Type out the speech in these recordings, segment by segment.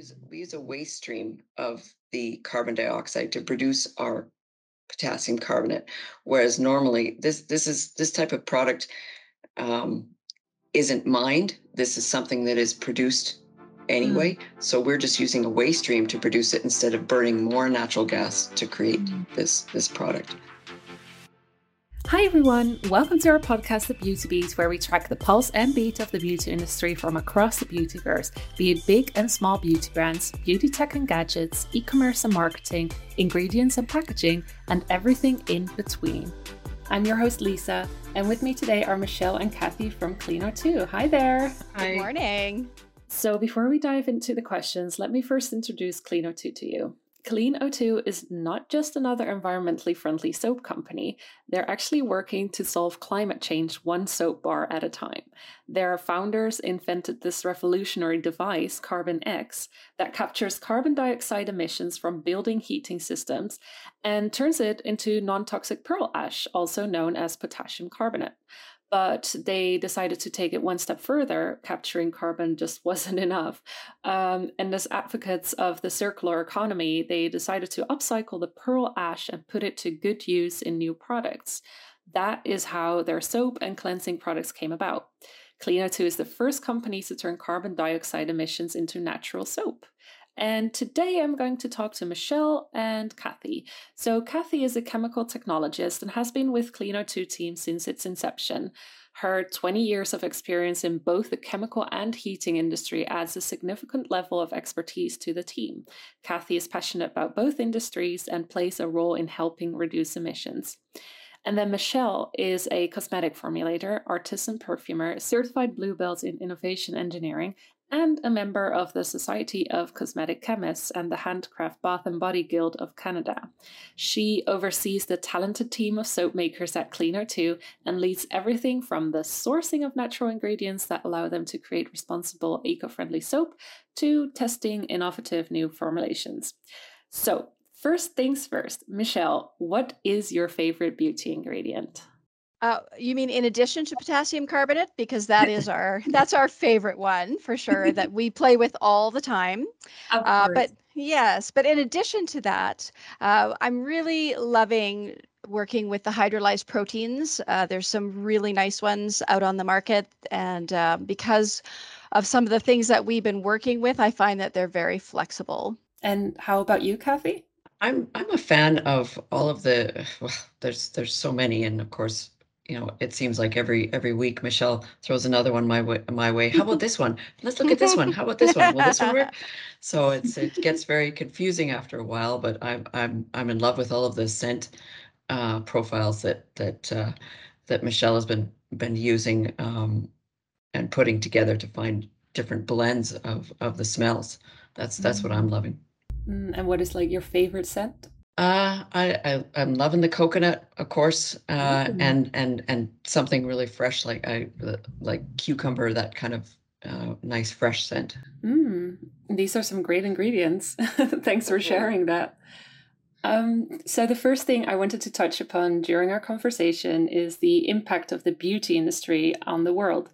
use we use a waste stream of the carbon dioxide to produce our potassium carbonate, whereas normally this this is this type of product um, isn't mined. This is something that is produced anyway. Mm. So we're just using a waste stream to produce it instead of burning more natural gas to create mm. this this product. Hi everyone, welcome to our podcast, The Beauty Beat, where we track the pulse and beat of the beauty industry from across the beautyverse, be it big and small beauty brands, beauty tech and gadgets, e commerce and marketing, ingredients and packaging, and everything in between. I'm your host, Lisa, and with me today are Michelle and Kathi from CleanO2. Hi there. Hi. Good morning. So, before we dive into the questions, let me first introduce CleanO2 to you. CleanO2 is not just another environmentally friendly soap company. They're actually working to solve climate change one soap bar at a time. Their founders invented this revolutionary device, CarbinX, that captures carbon dioxide emissions from building heating systems and turns it into non toxic pearl ash, also known as potassium carbonate but they decided to take it one step further. Capturing carbon just wasn't enough. Um, and as advocates of the circular economy, they decided to upcycle the pearl ash and put it to good use in new products. That is how their soap and cleansing products came about. CleanO2 is the first company to turn carbon dioxide emissions into natural soap. And today I'm going to talk to Michelle and Kathi. So, Kathi is a chemical technologist and has been with CleanO2 team since its inception. Her 20 years of experience in both the chemical and heating industry adds a significant level of expertise to the team. Kathi is passionate about both industries and plays a role in helping reduce emissions. And then Michelle is a cosmetic formulator, artisan perfumer, certified blue belt in innovation engineering, and a member of the Society of Cosmetic Chemists and the Handcraft Bath and Body Guild of Canada. She oversees the talented team of soap makers at CleanO2 and leads everything from the sourcing of natural ingredients that allow them to create responsible, eco friendly soap to testing innovative new formulations. So, first things first, Michelle, what is your favorite beauty ingredient? Uh, you mean in addition to potassium carbonate? Because that is our that's our favorite one for sure that we play with all the time. Uh, but yes, but in addition to that, uh, I'm really loving working with the hydrolyzed proteins. Uh, there's some really nice ones out on the market, and uh, because of some of the things that we've been working with, I find that they're very flexible. And how about you, Kathi? I'm I'm a fan of all of the well, there's there's so many, and of course you know, it seems like every every week Michelle throws another one my way. My way. How about this one? Let's look at this one. How about this one? Will this one work? So it's it gets very confusing after a while. But I'm I'm I'm in love with all of the scent uh, profiles that that uh, that Michelle has been been using um, and putting together to find different blends of of the smells. That's that's what I'm mm. loving. Mm, and what is like your favorite scent? Uh, I, I I'm loving the coconut, of course, uh, mm. and and and something really fresh like I like cucumber, that kind of uh, nice fresh scent. Mm. These are some great ingredients. Thanks for sharing that. Um, so the first thing I wanted to touch upon during our conversation is the impact of the beauty industry on the world.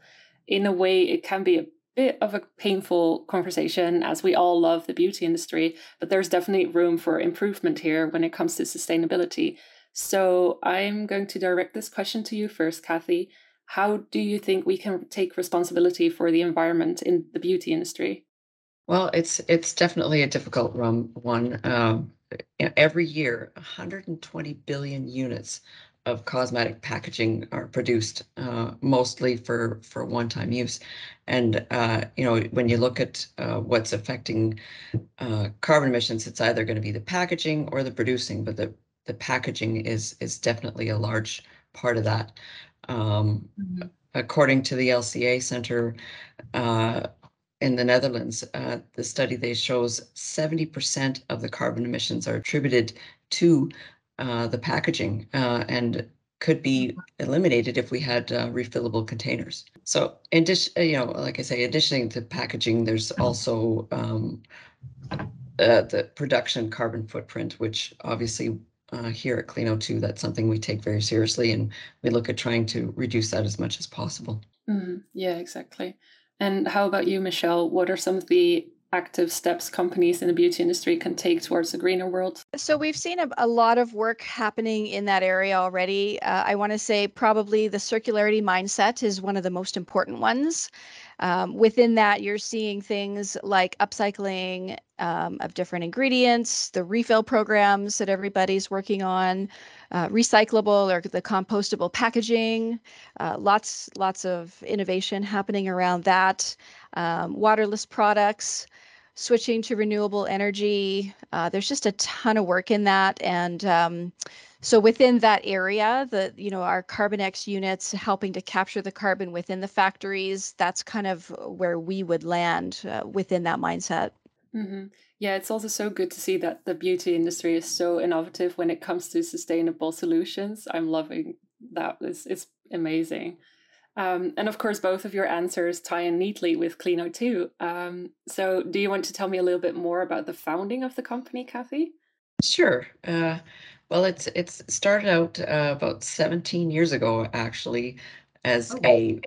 In a way, it can be a bit of a painful conversation as we all love the beauty industry, but there's definitely room for improvement here when it comes to sustainability. So I'm going to direct this question to you first, Kathi. How do you think we can take responsibility for the environment in the beauty industry? Well, it's it's definitely a difficult one. Um, every year, 120 billion units of cosmetic packaging are produced, uh, mostly for for one-time use. And uh, you know, when you look at uh, what's affecting uh, carbon emissions, it's either going to be the packaging or the producing, but the the packaging is is definitely a large part of that. Um, mm-hmm. According to the LCA Center uh, in the Netherlands, uh, the study they shows 70% of the carbon emissions are attributed to uh, the packaging uh, and could be mm-hmm. eliminated if we had uh, refillable containers. So, in addition, uh, you know, like I say, additioning to packaging, there's mm-hmm. also um, uh, the production carbon footprint, which obviously uh, here at CleanO2, that's something we take very seriously, and we look at trying to reduce that as much as possible. Mm, yeah, exactly. And how about you, Michelle? What are some of the active steps companies in the beauty industry can take towards a greener world? So we've seen a, a lot of work happening in that area already. Uh, I want to say probably the circularity mindset is one of the most important ones. Um, within that, you're seeing things like upcycling um, of different ingredients, the refill programs that everybody's working on, uh, recyclable or the compostable packaging. Uh, lots, lots of innovation happening around that. Um, waterless products, switching to renewable energy. Uh, there's just a ton of work in that, and um, so within that area, the you know our CarbinX units helping to capture the carbon within the factories. That's kind of where we would land uh, within that mindset. Mm-hmm. Yeah, it's also so good to see that the beauty industry is so innovative when it comes to sustainable solutions. I'm loving that. It's, it's amazing. Um, and of course, both of your answers tie in neatly with CleanO2. Um, so, do you want to tell me a little bit more about the founding of the company, Kathi? Sure. Uh, well, it's it's started out uh, about 17 years ago, actually, as a,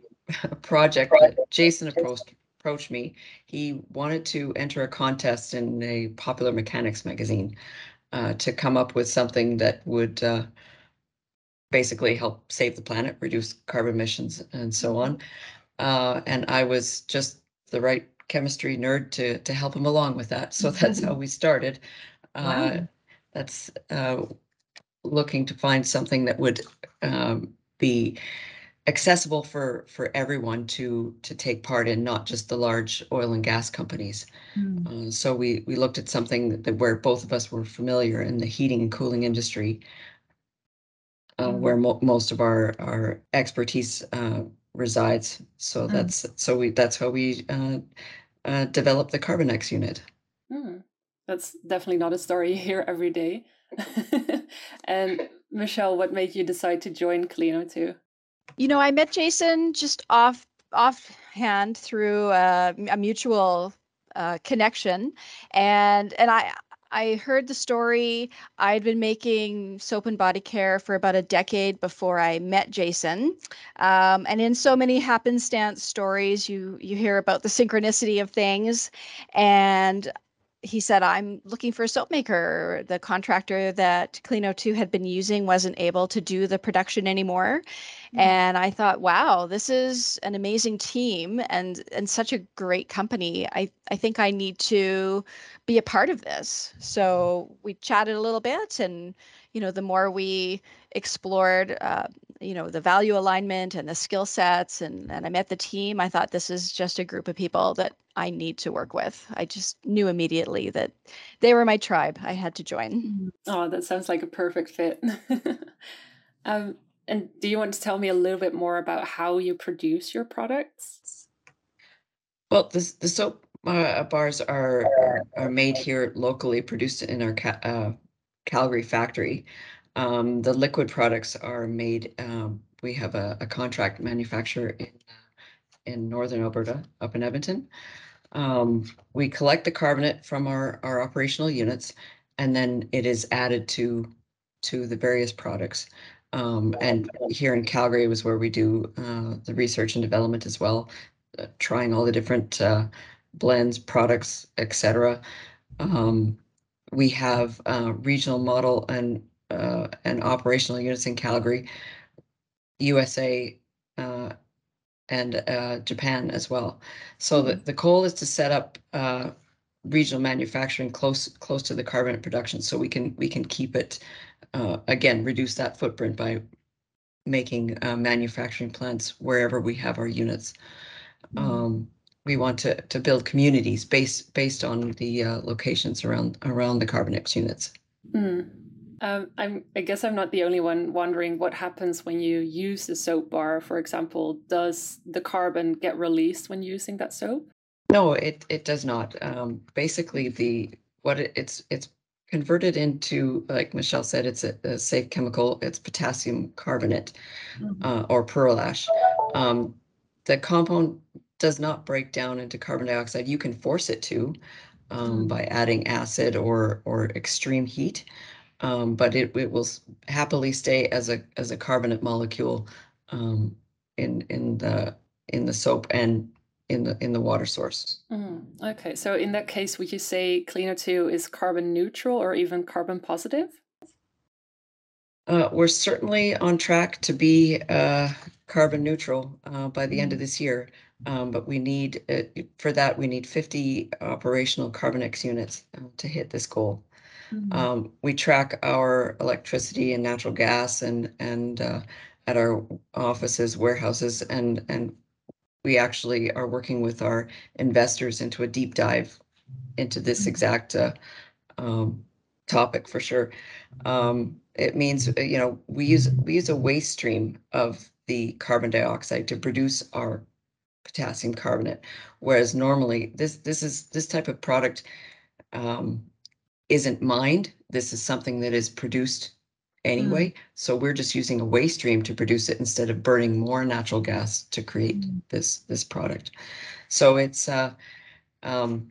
a project that Jason approached approached me. He wanted to enter a contest in a popular mechanics magazine uh, to come up with something that would uh, basically help save the planet, reduce carbon emissions, and so on. Uh, and I was just the right chemistry nerd to to help him along with that. So that's how we started. Uh, wow. That's uh, looking to find something that would um, be accessible for for everyone to to take part in, not just the large oil and gas companies. Mm. Uh, so we we looked at something that where both of us were familiar in the heating and cooling industry, uh, mm. where mo- most of our our expertise uh, resides. So mm. that's so we that's how we uh, uh, developed the CarbinX unit. Hmm. That's definitely not a story you hear every day. and Michelle, what made you decide to join CleanO2? You know, I met Jason just off offhand through uh, a mutual uh, connection, and and I I heard the story. I'd been making soap and body care for about a decade before I met Jason. Um, and in so many happenstance stories, you you hear about the synchronicity of things. And he said, I'm looking for a soap maker. The contractor that CleanO2 had been using wasn't able to do the production anymore. Mm-hmm. And I thought, wow, this is an amazing team and and such a great company. I, I think I need to be a part of this. So we chatted a little bit and you know, the more we explored, uh, you know, the value alignment and the skill sets, and and I met the team, I thought this is just a group of people that I need to work with. I just knew immediately that they were my tribe. I had to join. Mm-hmm. Oh, that sounds like a perfect fit. um, and do you want to tell me a little bit more about how you produce your products? Well, the, the soap uh, bars are, are, are made here locally, produced in our uh, Calgary factory. Um, the liquid products are made. Um, we have a, a, contract manufacturer in in northern Alberta, up in Edmonton. Um, we collect the carbonate from our, our operational units, and then it is added to to the various products. Um, and here in Calgary was where we do uh, the research and development as well, uh, trying all the different uh, blends, products, etc. Um, we have uh, regional model and uh, and operational units in Calgary, USA, uh, and uh, Japan as well. So the, mm-hmm. the goal is to set up uh, regional manufacturing close close to the carbonate production, so we can we can keep it uh, again reduce that footprint by making uh, manufacturing plants wherever we have our units. Mm. Um, we want to to build communities based based on the uh, locations around around the CarbinX units. Mm. Um, I'm, I guess I'm not the only one wondering what happens when you use the soap bar, for example. Does the carbon get released when using that soap? No, it, it does not. Um, basically, the what it, it's it's converted into, like Michelle said, it's a, a safe chemical. It's potassium carbonate mm-hmm. uh, or pearl ash. Um, the compound does not break down into carbon dioxide. You can force it to um, mm-hmm. by adding acid or or extreme heat um, but it, it will happily stay as a as a carbonate molecule um, in in the in the soap and in the in the water source. Mm, okay, so in that case, would you say CleanO2 is carbon neutral or even carbon positive? Uh, we're certainly on track to be uh, carbon neutral uh, by the end of this year, um, but we need uh, for that we need 50 operational CarbinX units uh, to hit this goal. Mm-hmm. Um, we track our electricity and natural gas and and uh, at our offices, warehouses, and and we actually are working with our investors into a deep dive into this mm-hmm. exact uh, um, topic for sure. Um, it means uh, you know we use we use a waste stream of the carbon dioxide to produce our potassium carbonate, whereas normally this this is this type of product um, isn't mined. This is something that is produced anyway. Mm. So we're just using a waste stream to produce it instead of burning more natural gas to create mm. this this product. So it's uh, um,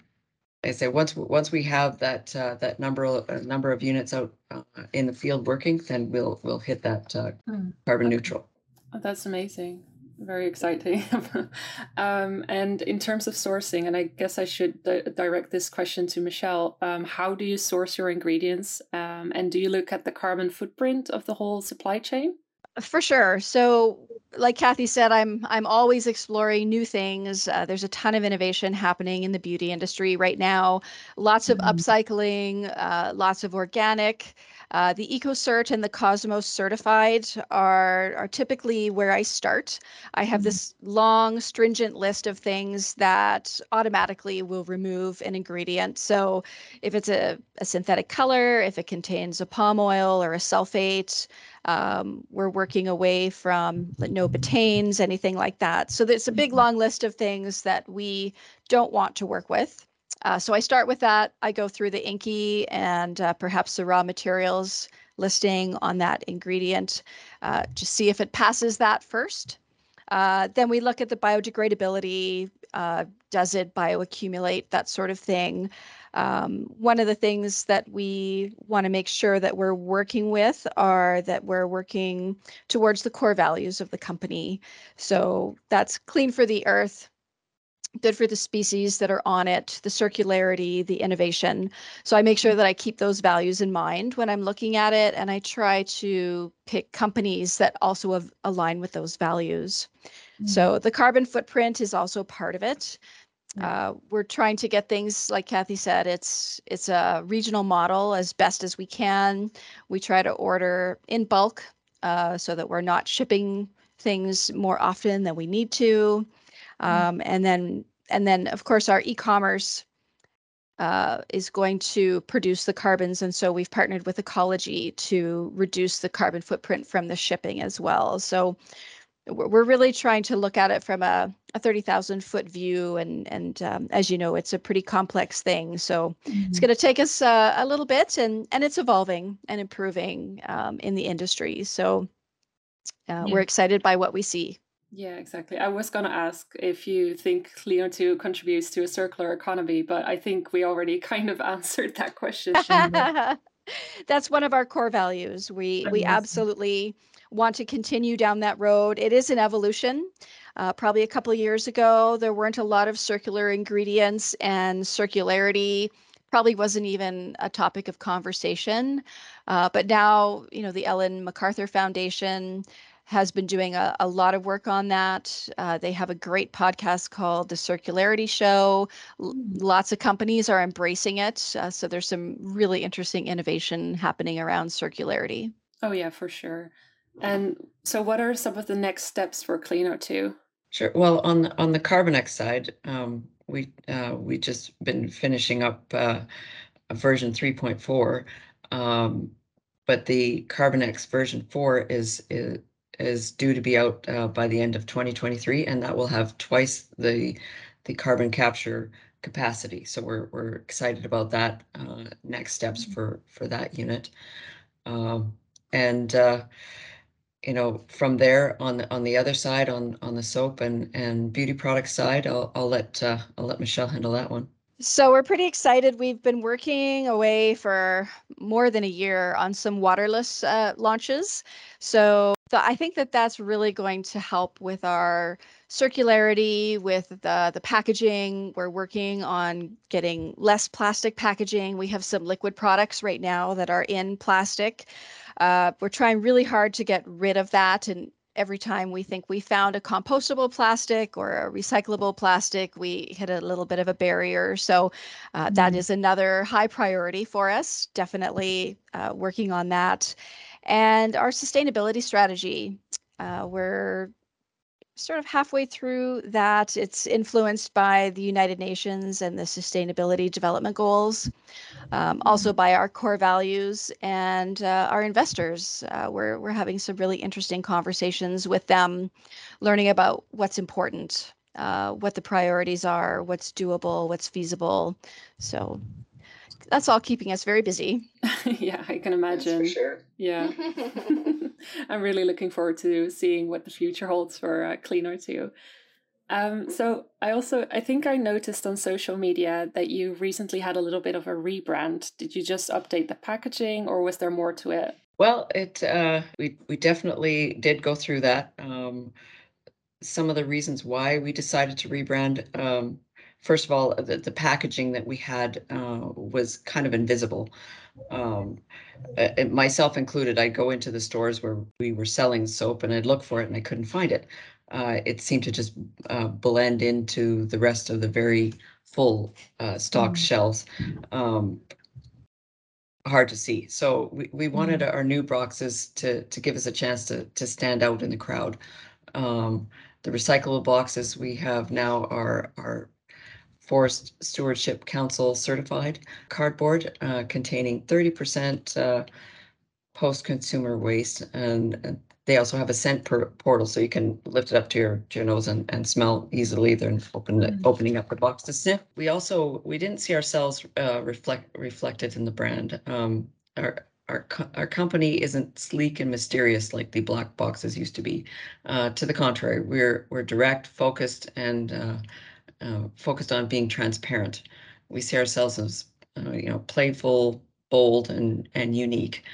I say once once we have that uh, that number uh, number of units out uh, in the field working, then we'll we'll hit that uh, mm. carbon neutral. Oh, that's amazing very exciting. um, and in terms of sourcing, and I guess I should di- direct this question to Michelle. Um, how do you source your ingredients, um, and do you look at the carbon footprint of the whole supply chain? For sure. So, like Kathi said, I'm I'm always exploring new things. Uh, there's a ton of innovation happening in the beauty industry right now. Lots of mm-hmm. upcycling, uh, lots of organic. Uh, the EcoCert and the Cosmos Certified are, are typically where I start. I have mm-hmm. this long, stringent list of things that automatically will remove an ingredient. So if it's a, a synthetic color, if it contains a palm oil or a sulfate, um, we're working away from no betaines, anything like that. So there's a big mm-hmm. long list of things that we don't want to work with. Uh, so I start with that. I go through the INCI and uh, perhaps the raw materials listing on that ingredient uh, to see if it passes that first. Uh, then we look at the biodegradability. Uh, does it bioaccumulate? That sort of thing. Um, one of the things that we want to make sure that we're working with are that we're working towards the core values of the company. So that's clean for the earth, good for the species that are on it, the circularity, the innovation. So I make sure that I keep those values in mind when I'm looking at it, and I try to pick companies that also have, align with those values. Mm-hmm. So the carbon footprint is also part of it. Uh, we're trying to get things like Kathi said. It's it's a regional model as best as we can. We try to order in bulk uh, so that we're not shipping things more often than we need to. Mm-hmm. Um, and then and then of course our e-commerce uh, is going to produce the carbons and so we've partnered with ecology to reduce the carbon footprint from the shipping as well so we're really trying to look at it from a, a 30,000 foot view and and um, as you know it's a pretty complex thing so mm-hmm. it's going to take us uh, a little bit and and it's evolving and improving um, in the industry so uh, yeah. we're excited by what we see yeah, exactly. I was going to ask if you think CleanO2 contributes to a circular economy, but I think we already kind of answered that question. That's one of our core values. We we absolutely want to continue down that road. It is an evolution. Uh, probably a couple of years ago, there weren't a lot of circular ingredients, and circularity probably wasn't even a topic of conversation. Uh, but now, you know, the Ellen MacArthur Foundation has been doing a, a lot of work on that. Uh, they have a great podcast called The Circularity Show. L- mm. lots of companies are embracing it. Uh, so there's some really interesting innovation happening around circularity. Oh, yeah, for sure. And so, what are some of the next steps for CleanO2? Sure. Well, on the, on the CarbinX side, um, we uh, we just been finishing up uh, version 3.4, um, but the CarbinX version 4 is, is is due to be out uh, by the end of 2023, and that will have twice the the carbon capture capacity. So we're we're excited about that uh, next steps mm-hmm. for for that unit, um, and uh, you know from there on the on the other side on on the soap and and beauty product side, I'll I'll let uh, I'll let Michelle handle that one. So we're pretty excited. We've been working away for more than a year on some waterless uh, launches. So So I think that that's really going to help with our circularity, with the the packaging. We're working on getting less plastic packaging. We have some liquid products right now that are in plastic. Uh, we're trying really hard to get rid of that and every time we think we found a compostable plastic or a recyclable plastic, we hit a little bit of a barrier. So uh, mm-hmm. that is another high priority for us. Definitely uh, working on that. And our sustainability strategy, uh, we're sort of halfway through that. It's influenced by the United Nations and the Sustainability Development Goals, um, also by our core values and uh, our investors. Uh, we're, we're having some really interesting conversations with them, learning about what's important, uh, what the priorities are, what's doable, what's feasible. So that's all keeping us very busy. yeah, I can imagine. sure. Yeah. I'm really looking forward to seeing what the future holds for uh, CleanO2. Um, so I also I think I noticed on social media that you recently had a little bit of a rebrand. Did you just update the packaging, or was there more to it? Well, it uh, we we definitely did go through that. Um, some of the reasons why we decided to rebrand. Um, first of all, the, the packaging that we had uh, was kind of invisible. Um, uh, myself included, I'd go into the stores where we were selling soap and I'd look for it and I couldn't find it. Uh, it seemed to just uh, blend into the rest of the very full uh, stock mm. shelves. Um, hard to see. So we, we wanted mm. our new boxes to to give us a chance to to stand out in the crowd. Um, the recyclable boxes we have now are are Forest Stewardship Council certified cardboard uh, containing 30% uh, post-consumer waste. And they also have a scent portal, so you can lift it up to your, to your nose and, and smell easily than open, mm. opening up the box to sniff. We also, we didn't see ourselves uh, reflect reflected in the brand. Um, our, our, our company isn't sleek and mysterious like the black boxes used to be. Uh, to the contrary, we're, we're direct, focused, and uh, focused on being transparent. We see ourselves as uh, you know playful, bold, and and unique.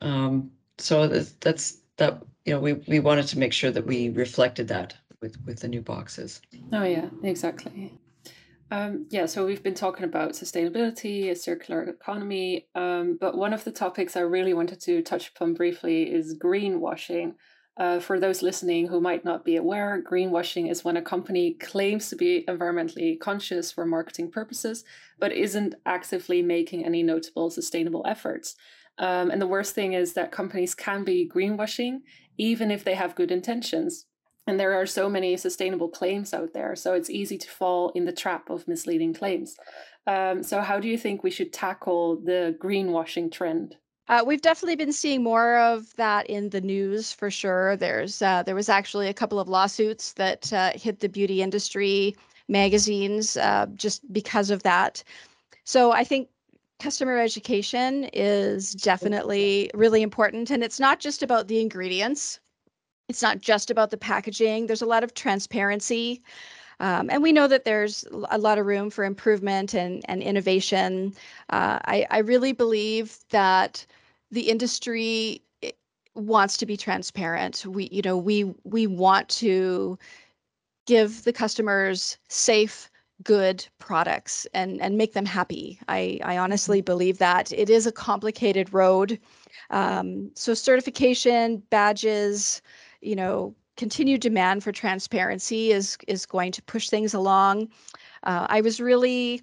Um, so that's, that's that you know we we wanted to make sure that we reflected that with with the new boxes. Oh yeah, exactly. Um, yeah, so we've been talking about sustainability, a circular economy, um, but one of the topics I really wanted to touch upon briefly is greenwashing. Uh, for those listening who might not be aware, greenwashing is when a company claims to be environmentally conscious for marketing purposes, but isn't actively making any notable sustainable efforts. Um, and the worst thing is that companies can be greenwashing even if they have good intentions. And there are so many sustainable claims out there, so it's easy to fall in the trap of misleading claims. Um, so, how do you think we should tackle the greenwashing trend? Uh, we've definitely been seeing more of that in the news for sure. There's uh, there was actually a couple of lawsuits that uh, hit the beauty industry magazines uh, just because of that. So I think customer education is definitely really important, and it's not just about the ingredients. It's not just about the packaging. There's a lot of transparency. Um, and we know that there's a lot of room for improvement and, and innovation. Uh, I, I really believe that the industry eh, wants to be transparent. We, you know, we we want to give the customers safe, good products and and make them happy. I I honestly mm-hmm. believe that it is a complicated road. Um, so certification, badges, you know, continued demand for transparency is is going to push things along. Uh, I was really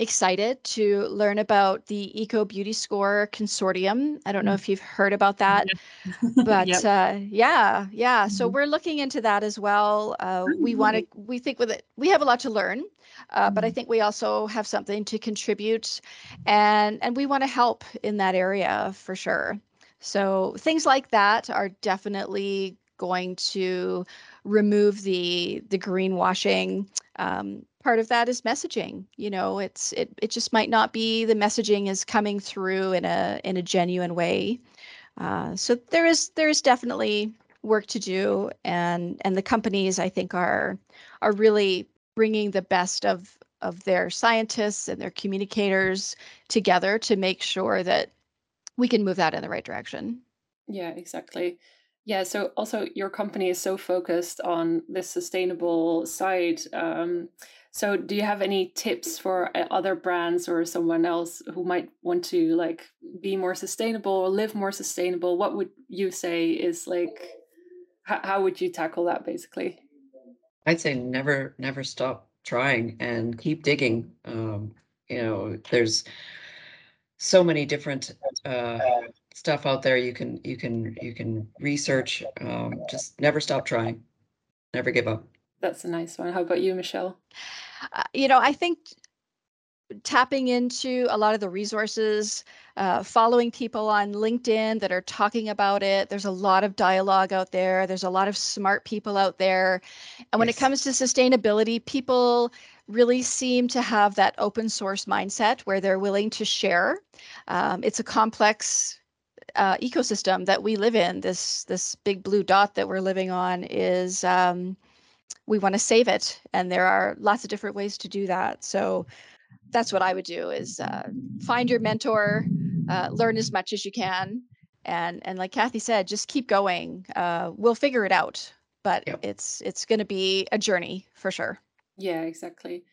excited to learn about the Eco Beauty Score Consortium. I don't know if you've heard about that, but yep. uh, yeah, yeah. Mm-hmm. So we're looking into that as well. Uh, we want to. We think with it, we have a lot to learn, uh, mm-hmm. but I mm-hmm. think we also have something to contribute, and and we want to help in that area for sure. So things like that are definitely going to remove the the greenwashing. Um, part of that is messaging. You know, it's it it just might not be the messaging is coming through in a in a genuine way. Uh, so there is there is definitely work to do, and and the companies I think are are really bringing the best of of their scientists and their communicators together to make sure that we can move that in the right direction. Yeah, exactly. Yeah, so also your company is so focused on this sustainable side. Um, so do you have any tips for uh, other brands or someone else who might want to like be more sustainable or live more sustainable? What would you say is like how, how would you tackle that basically? I'd say never, never stop trying and keep digging. Um, you know, there's so many different uh, stuff out there you can you can you can research. Um, just never stop trying, never give up. That's a nice one. How about you, Michelle? Uh, you know, I think tapping into a lot of the resources, uh, following people on LinkedIn that are talking about it. There's a lot of dialogue out there. There's a lot of smart people out there. And when yes. it comes to sustainability, people really seem to have that open source mindset where they're willing to share. Um, it's a complex uh, ecosystem that we live in. This this big blue dot that we're living on is um, we want to save it, and there are lots of different ways to do that. So that's what I would do is uh, find your mentor, uh, learn as much as you can, and and like Kathi said, just keep going. Uh, we'll figure it out, but yep. it's it's going to be a journey for sure. Yeah, exactly.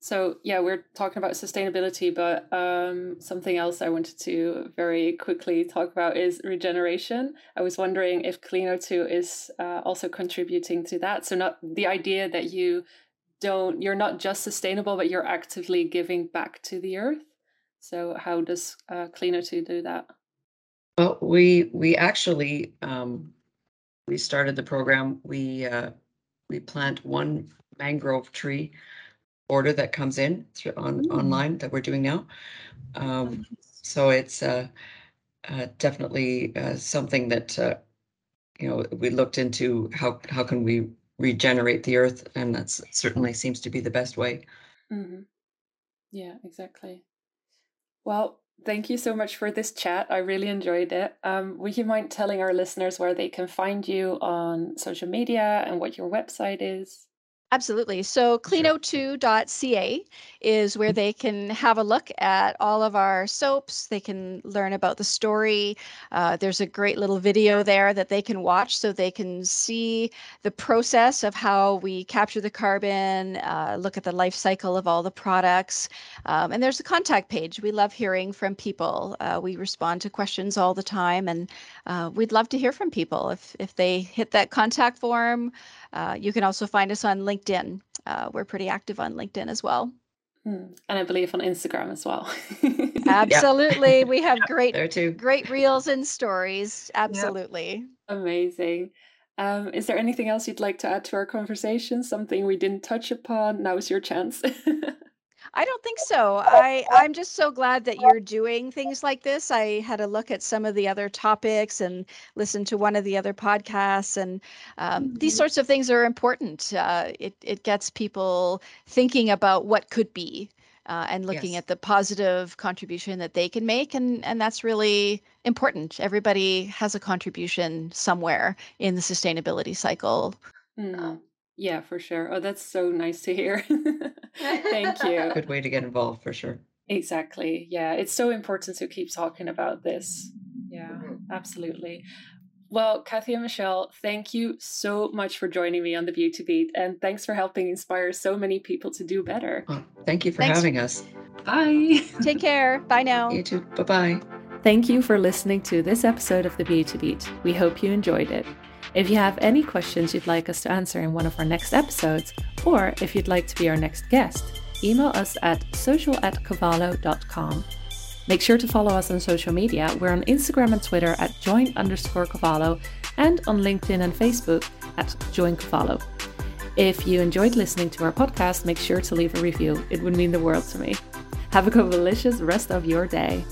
So yeah, we're talking about sustainability, but um, something else I wanted to very quickly talk about is regeneration. I was wondering if CleanO2 is uh, also contributing to that. So not the idea that you don't you're not just sustainable but you're actively giving back to the earth so how does uh, CleanO2 do that well we we actually um, we started the program we uh, we plant one mangrove tree order that comes in through on Ooh. online that we're doing now. Um, so it's uh, uh definitely uh, something that uh, you know we looked into how how can we regenerate the earth and that certainly seems to be the best way. Mm-hmm. yeah exactly. Well thank you so much for this chat. I really enjoyed it. Um, would you mind telling our listeners where they can find you on social media and what your website is Absolutely. So cleano2.ca is where they can have a look at all of our soaps. They can learn about the story. Uh, there's a great little video there that they can watch so they can see the process of how we capture the carbon, uh, look at the life cycle of all the products. Um, and there's a contact page. We love hearing from people. Uh, we respond to questions all the time, and uh, we'd love to hear from people. If, if they hit that contact form, uh, you can also find us on LinkedIn. Uh, we're pretty active on LinkedIn as well. Hmm. And I believe on Instagram as well. Absolutely. We have great there too. great reels and stories. Absolutely. Yep. Amazing. Um, is there anything else you'd like to add to our conversation? Something we didn't touch upon? Now is your chance. I don't think so. I I'm just so glad that you're doing things like this. I had a look at some of the other topics and listened to one of the other podcasts, and um, these mm-hmm. sorts of things are important. Uh, it it gets people thinking about what could be. Uh, and looking yes. at the positive contribution that they can make and and that's really important everybody has a contribution somewhere in the sustainability cycle mm. Yeah, for sure. Oh, that's so nice to hear. Thank you. Good way to get involved for sure. Exactly. Yeah, it's so important to keep talking about this. Yeah, mm-hmm. absolutely. Well, Kathi and Michelle, thank you so much for joining me on the Beauty Beat, and thanks for helping inspire so many people to do better. Well, thank you for thanks. having us. Bye. Take care. Bye now. You too. Bye bye. Thank you for listening to this episode of the Beauty Beat. We hope you enjoyed it. If you have any questions you'd like us to answer in one of our next episodes, or if you'd like to be our next guest, email us at social at cavallo.com. Make sure to follow us on social media. We're on Instagram and Twitter at join underscore cavallo and on LinkedIn and Facebook at join cavallo. If you enjoyed listening to our podcast, make sure to leave a review. It would mean the world to me. Have a delicious rest of your day.